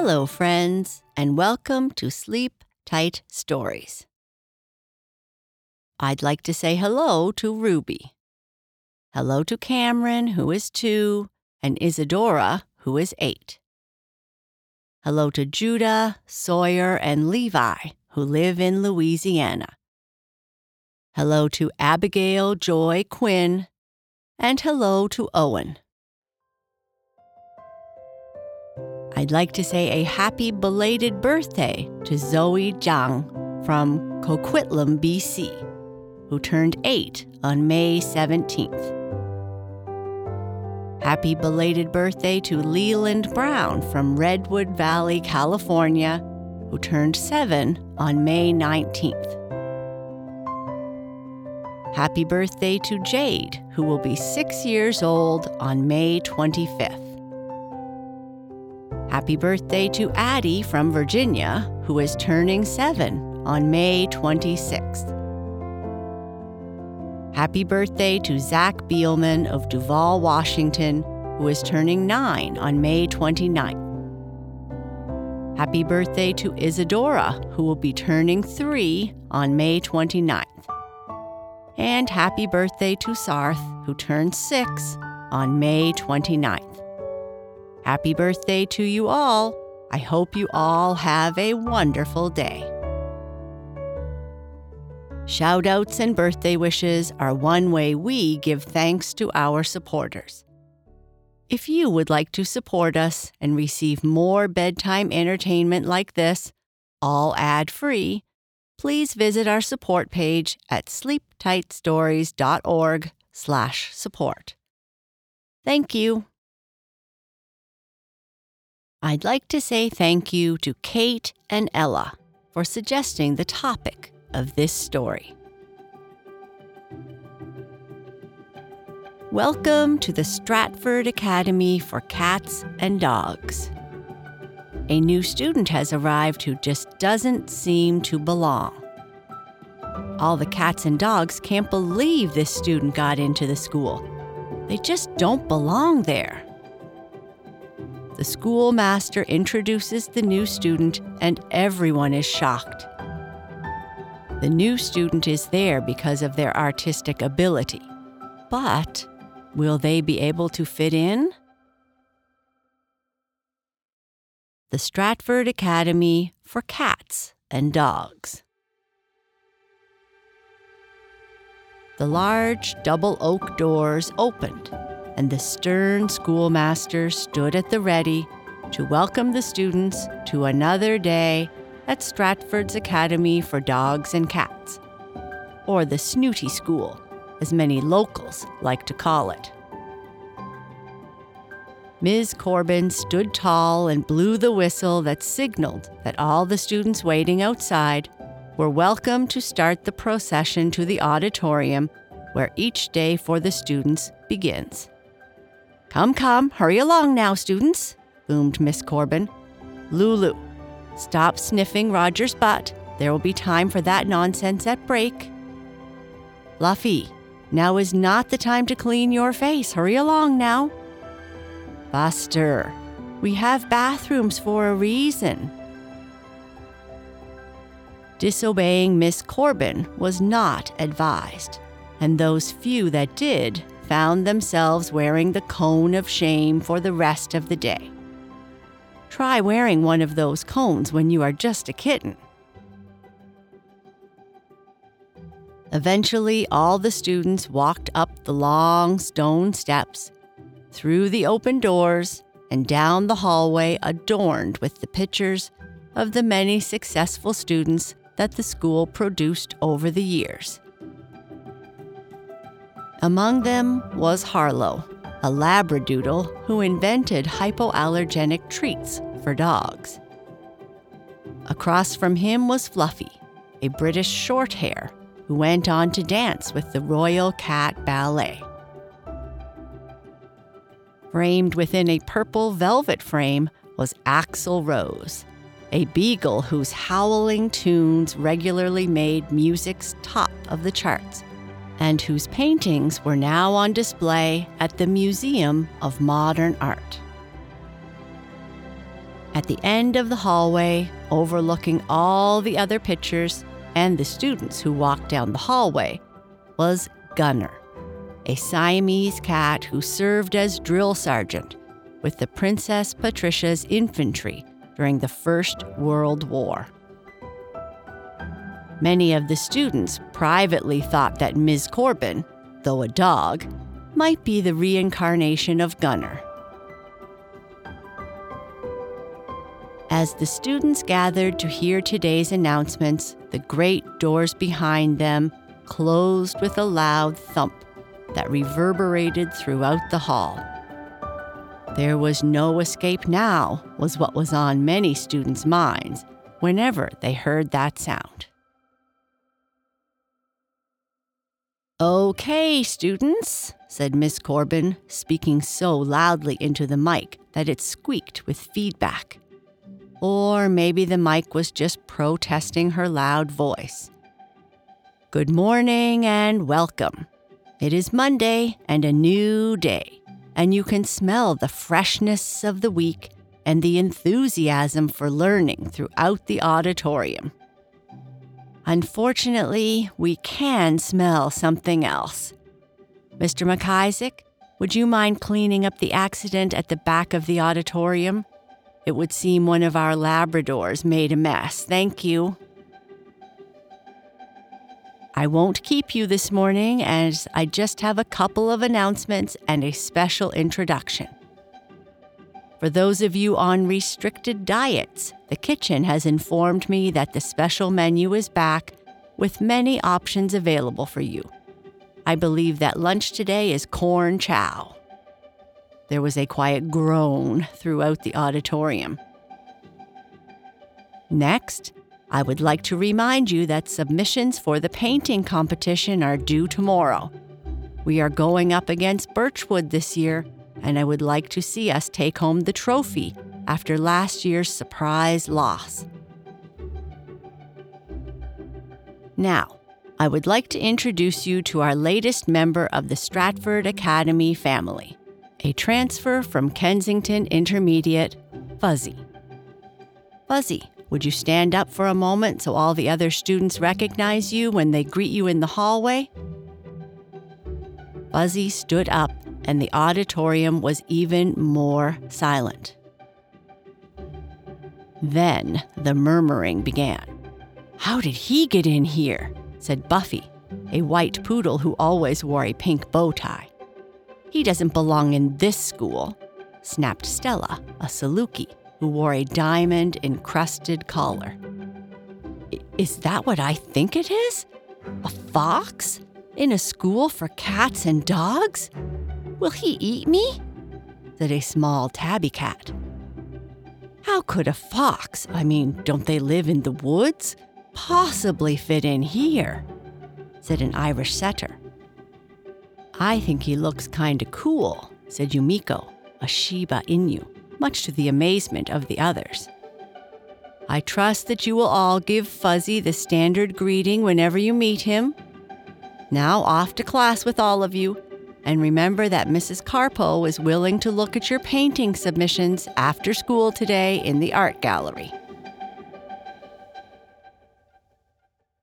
Hello, friends, and welcome to Sleep Tight Stories. I'd like to say hello to Ruby. Hello to Cameron, who is two, and Isadora, who is eight. Hello to Judah, Sawyer, and Levi, who live in Louisiana. Hello to Abigail Joy Quinn, and hello to Owen. I'd like to say a happy belated birthday to Zoe Zhang from Coquitlam, BC, who turned eight on May 17th. Happy belated birthday to Leland Brown from Redwood Valley, California, who turned seven on May 19th. Happy birthday to Jade, who will be six years old on May 25th. Happy birthday to Addie from Virginia, who is turning seven on May 26th. Happy birthday to Zach Beelman of Duvall, Washington, who is turning nine on May 29th. Happy birthday to Isadora, who will be turning three on May 29th. And happy birthday to Sarth, who turns six on May 29th. Happy birthday to you all. I hope you all have a wonderful day. Shoutouts and birthday wishes are one way we give thanks to our supporters. If you would like to support us and receive more bedtime entertainment like this, all ad free, please visit our support page at sleeptightstories.org/support. Thank you. I'd like to say thank you to Kate and Ella for suggesting the topic of this story. Welcome to the Stratford Academy for Cats and Dogs. A new student has arrived who just doesn't seem to belong. All the cats and dogs can't believe this student got into the school. They just don't belong there. The schoolmaster introduces the new student, and everyone is shocked. The new student is there because of their artistic ability. But will they be able to fit in? The Stratford Academy for Cats and Dogs. The large double oak doors opened and the stern schoolmaster stood at the ready to welcome the students to another day at Stratford's Academy for Dogs and Cats, or the Snooty School, as many locals like to call it. Ms. Corbin stood tall and blew the whistle that signaled that all the students waiting outside were welcome to start the procession to the auditorium where each day for the students begins. Come, come, hurry along now, students, boomed Miss Corbin. Lulu, stop sniffing Roger's butt. There will be time for that nonsense at break. Luffy, now is not the time to clean your face. Hurry along now. Buster, we have bathrooms for a reason. Disobeying Miss Corbin was not advised, and those few that did found themselves wearing the cone of shame for the rest of the day. Try wearing one of those cones when you are just a kitten. Eventually, all the students walked up the long stone steps, through the open doors, and down the hallway adorned with the pictures of the many successful students that the school produced over the years. Among them was Harlow, a labradoodle who invented hypoallergenic treats for dogs. Across from him was Fluffy, a British shorthair who went on to dance with the Royal Cat Ballet. Framed within a purple velvet frame was Axel Rose, a beagle whose howling tunes regularly made music's top of the charts and whose paintings were now on display at the Museum of Modern Art. At the end of the hallway, overlooking all the other pictures and the students who walked down the hallway, was Gunner, a Siamese cat who served as drill sergeant with the Princess Patricia's infantry during the First World War. Many of the students privately thought that Ms. Corbin, though a dog, might be the reincarnation of Gunner. As the students gathered to hear today's announcements, the great doors behind them closed with a loud thump that reverberated throughout the hall. There was no escape now, was what was on many students' minds whenever they heard that sound. Okay, students, said Miss Corbin, speaking so loudly into the mic that it squeaked with feedback. Or maybe the mic was just protesting her loud voice. Good morning and welcome. It is Monday and a new day, and you can smell the freshness of the week and the enthusiasm for learning throughout the auditorium. Unfortunately, we can smell something else. Mr. McIsaac, would you mind cleaning up the accident at the back of the auditorium? It would seem one of our Labradors made a mess. Thank you. I won't keep you this morning as I just have a couple of announcements and a special introduction. For those of you on restricted diets, the kitchen has informed me that the special menu is back with many options available for you. I believe that lunch today is corn chow. There was a quiet groan throughout the auditorium. Next, I would like to remind you that submissions for the painting competition are due tomorrow. We are going up against Birchwood this year, and I would like to see us take home the trophy after last year's surprise loss. Now, I would like to introduce you to our latest member of the Stratford Academy family, a transfer from Kensington Intermediate, Fuzzy. Fuzzy, would you stand up for a moment so all the other students recognize you when they greet you in the hallway? Fuzzy stood up and the auditorium was even more silent. Then the murmuring began. How did he get in here? said Buffy, a white poodle who always wore a pink bow tie. He doesn't belong in this school, snapped Stella, a Saluki, who wore a diamond encrusted collar. Is that what I think it is? A fox? In a school for cats and dogs? Will he eat me? said a small tabby cat. How could a fox, I mean, don't they live in the woods, possibly fit in here? said an Irish setter. I think he looks kinda cool, said Yumiko, a Shiba Inu, much to the amazement of the others. I trust that you will all give Fuzzy the standard greeting whenever you meet him. Now off to class with all of you, and remember that Mrs. Carpo was willing to look at your painting submissions after school today in the art gallery.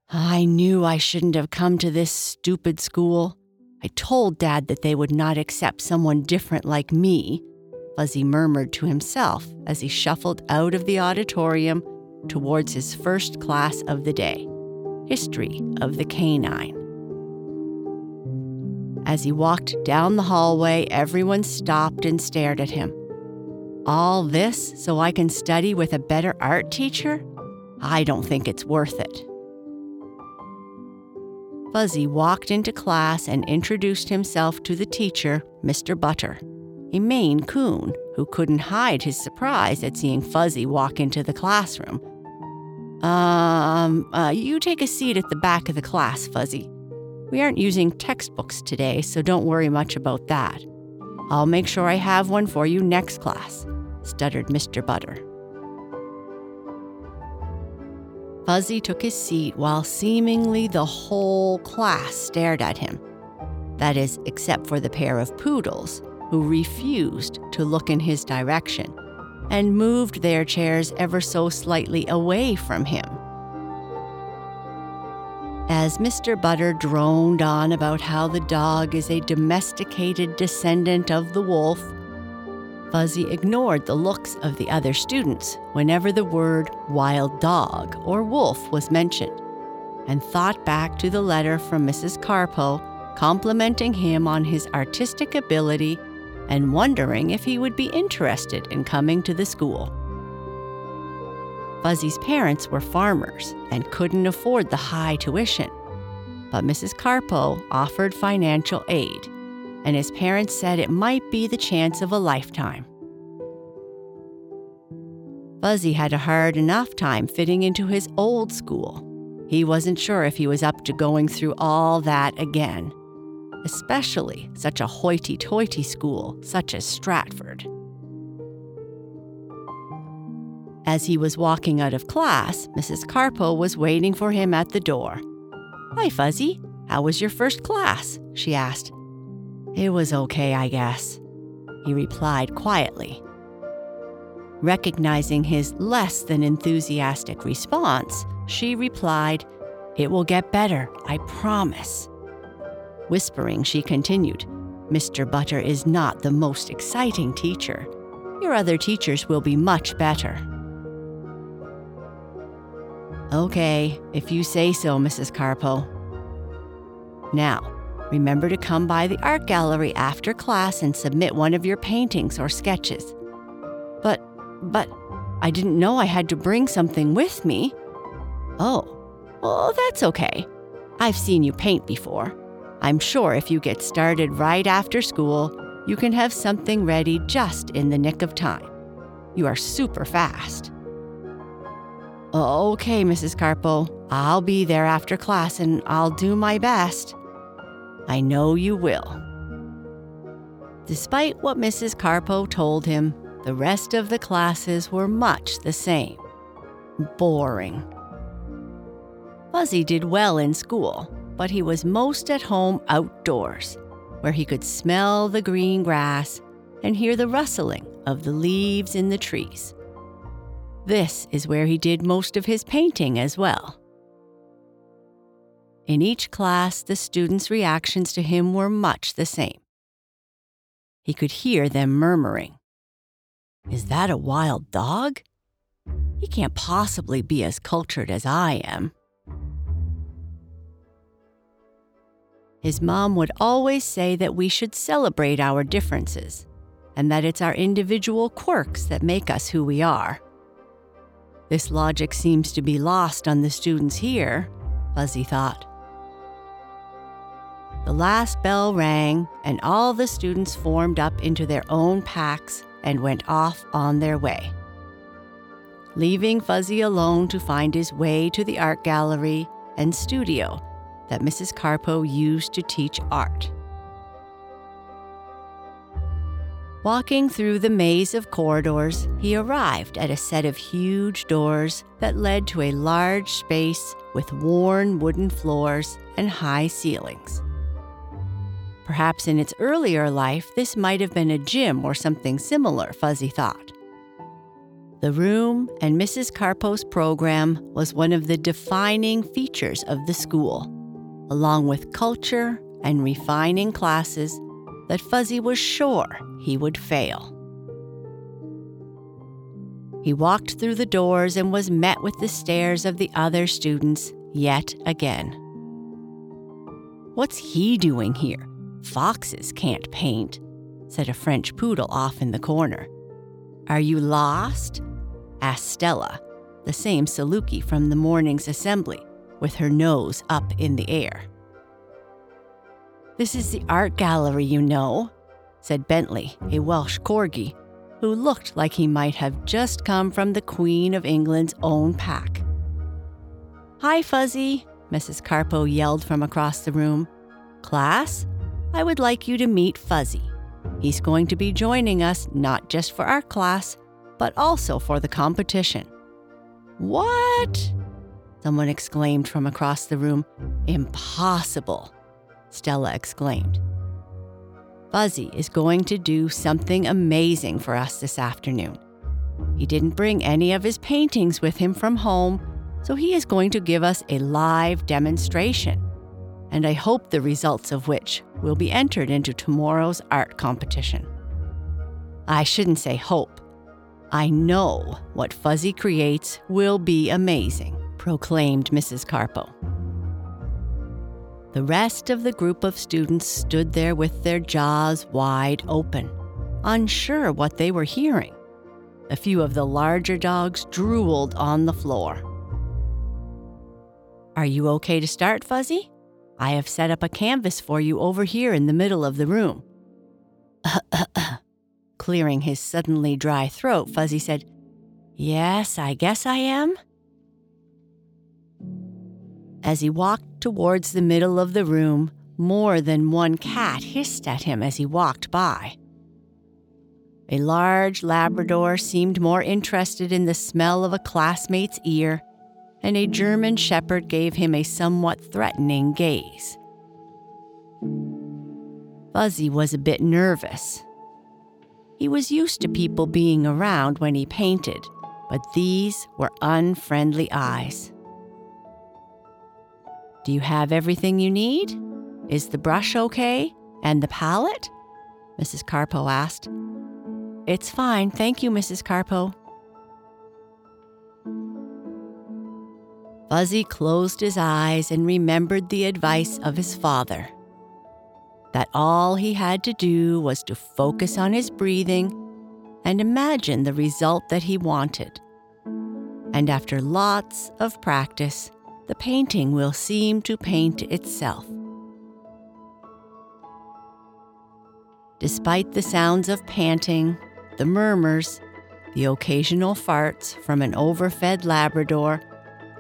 I knew I shouldn't have come to this stupid school. I told Dad that they would not accept someone different like me, Fuzzy murmured to himself as he shuffled out of the auditorium towards his first class of the day History of the Canine. As he walked down the hallway, everyone stopped and stared at him. All this so I can study with a better art teacher? I don't think it's worth it. Fuzzy walked into class and introduced himself to the teacher, Mr. Butter, a Maine coon who couldn't hide his surprise at seeing Fuzzy walk into the classroom. Um, uh, you take a seat at the back of the class, Fuzzy. We aren't using textbooks today, so don't worry much about that. I'll make sure I have one for you next class, stuttered Mr. Butter. Fuzzy took his seat while seemingly the whole class stared at him. That is, except for the pair of poodles, who refused to look in his direction, and moved their chairs ever so slightly away from him. As Mr. Butter droned on about how the dog is a domesticated descendant of the wolf, Fuzzy ignored the looks of the other students whenever the word wild dog or wolf was mentioned, and thought back to the letter from Mrs. Carpo complimenting him on his artistic ability and wondering if he would be interested in coming to the school. Fuzzy's parents were farmers and couldn't afford the high tuition, but Mrs. Carpo offered financial aid, and his parents said it might be the chance of a lifetime. Fuzzy had a hard enough time fitting into his old school. He wasn't sure if he was up to going through all that again, especially such a hoity toity school such as Stratford. As he was walking out of class, Mrs. Carpo was waiting for him at the door. Hi, Fuzzy. How was your first class? she asked. It was okay, I guess, he replied quietly. Recognizing his less than enthusiastic response, she replied, It will get better, I promise. Whispering, she continued, Mr. Butter is not the most exciting teacher. Your other teachers will be much better. Okay, if you say so, Mrs. Carpo. Now, remember to come by the art gallery after class and submit one of your paintings or sketches. But, but, I didn't know I had to bring something with me. Oh, well, that's okay. I've seen you paint before. I'm sure if you get started right after school, you can have something ready just in the nick of time. You are super fast. Okay, Mrs. Carpo, I'll be there after class and I'll do my best. I know you will. Despite what Mrs. Carpo told him, the rest of the classes were much the same. Boring. Fuzzy did well in school, but he was most at home outdoors, where he could smell the green grass and hear the rustling of the leaves in the trees. This is where he did most of his painting as well. In each class, the students' reactions to him were much the same. He could hear them murmuring Is that a wild dog? He can't possibly be as cultured as I am. His mom would always say that we should celebrate our differences and that it's our individual quirks that make us who we are. This logic seems to be lost on the students here, Fuzzy thought. The last bell rang, and all the students formed up into their own packs and went off on their way. Leaving Fuzzy alone to find his way to the art gallery and studio that Mrs. Carpo used to teach art. Walking through the maze of corridors, he arrived at a set of huge doors that led to a large space with worn wooden floors and high ceilings. Perhaps in its earlier life, this might have been a gym or something similar, Fuzzy thought. The room and Mrs. Carpo's program was one of the defining features of the school, along with culture and refining classes that Fuzzy was sure he would fail. He walked through the doors and was met with the stares of the other students yet again. What's he doing here? Foxes can't paint, said a French poodle off in the corner. Are you lost? asked Stella, the same Saluki from the morning's assembly, with her nose up in the air. This is the art gallery, you know, said Bentley, a Welsh corgi, who looked like he might have just come from the Queen of England's own pack. Hi, Fuzzy, Mrs. Carpo yelled from across the room. Class, I would like you to meet Fuzzy. He's going to be joining us not just for our class, but also for the competition. What? Someone exclaimed from across the room. Impossible. Stella exclaimed. Fuzzy is going to do something amazing for us this afternoon. He didn't bring any of his paintings with him from home, so he is going to give us a live demonstration. And I hope the results of which will be entered into tomorrow's art competition. I shouldn't say hope. I know what Fuzzy creates will be amazing, proclaimed Mrs. Carpo. The rest of the group of students stood there with their jaws wide open, unsure what they were hearing. A few of the larger dogs drooled on the floor. Are you okay to start, Fuzzy? I have set up a canvas for you over here in the middle of the room. Clearing his suddenly dry throat, Fuzzy said, Yes, I guess I am. As he walked towards the middle of the room, more than one cat hissed at him as he walked by. A large Labrador seemed more interested in the smell of a classmate's ear, and a German Shepherd gave him a somewhat threatening gaze. Fuzzy was a bit nervous. He was used to people being around when he painted, but these were unfriendly eyes. Do you have everything you need? Is the brush okay? And the palette? Mrs. Carpo asked. It's fine, thank you, Mrs. Carpo. Fuzzy closed his eyes and remembered the advice of his father that all he had to do was to focus on his breathing and imagine the result that he wanted. And after lots of practice, the painting will seem to paint itself. Despite the sounds of panting, the murmurs, the occasional farts from an overfed Labrador,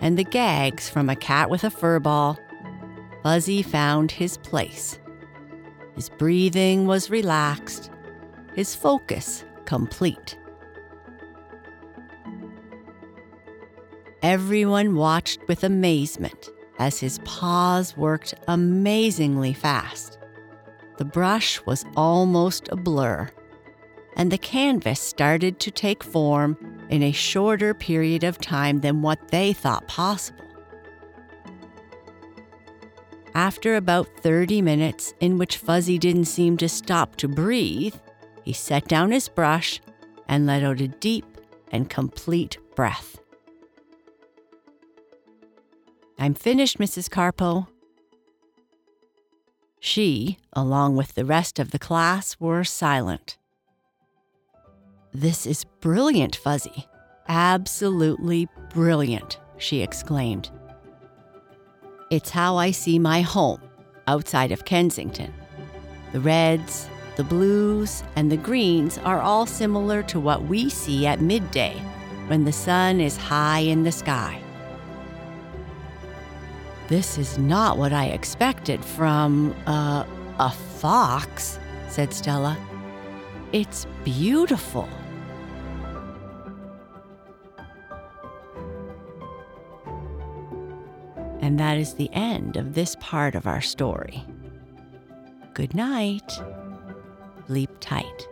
and the gags from a cat with a fur ball, Fuzzy found his place. His breathing was relaxed, his focus complete. Everyone watched with amazement as his paws worked amazingly fast. The brush was almost a blur and the canvas started to take form in a shorter period of time than what they thought possible. After about 30 minutes, in which Fuzzy didn't seem to stop to breathe, he set down his brush and let out a deep and complete breath. I'm finished, Mrs. Carpo. She, along with the rest of the class, were silent. This is brilliant, Fuzzy. Absolutely brilliant, she exclaimed. It's how I see my home outside of Kensington. The reds, the blues, and the greens are all similar to what we see at midday when the sun is high in the sky. This is not what I expected from, uh, a fox, said Stella. It's beautiful. And that is the end of this part of our story. Good night. Sleep tight.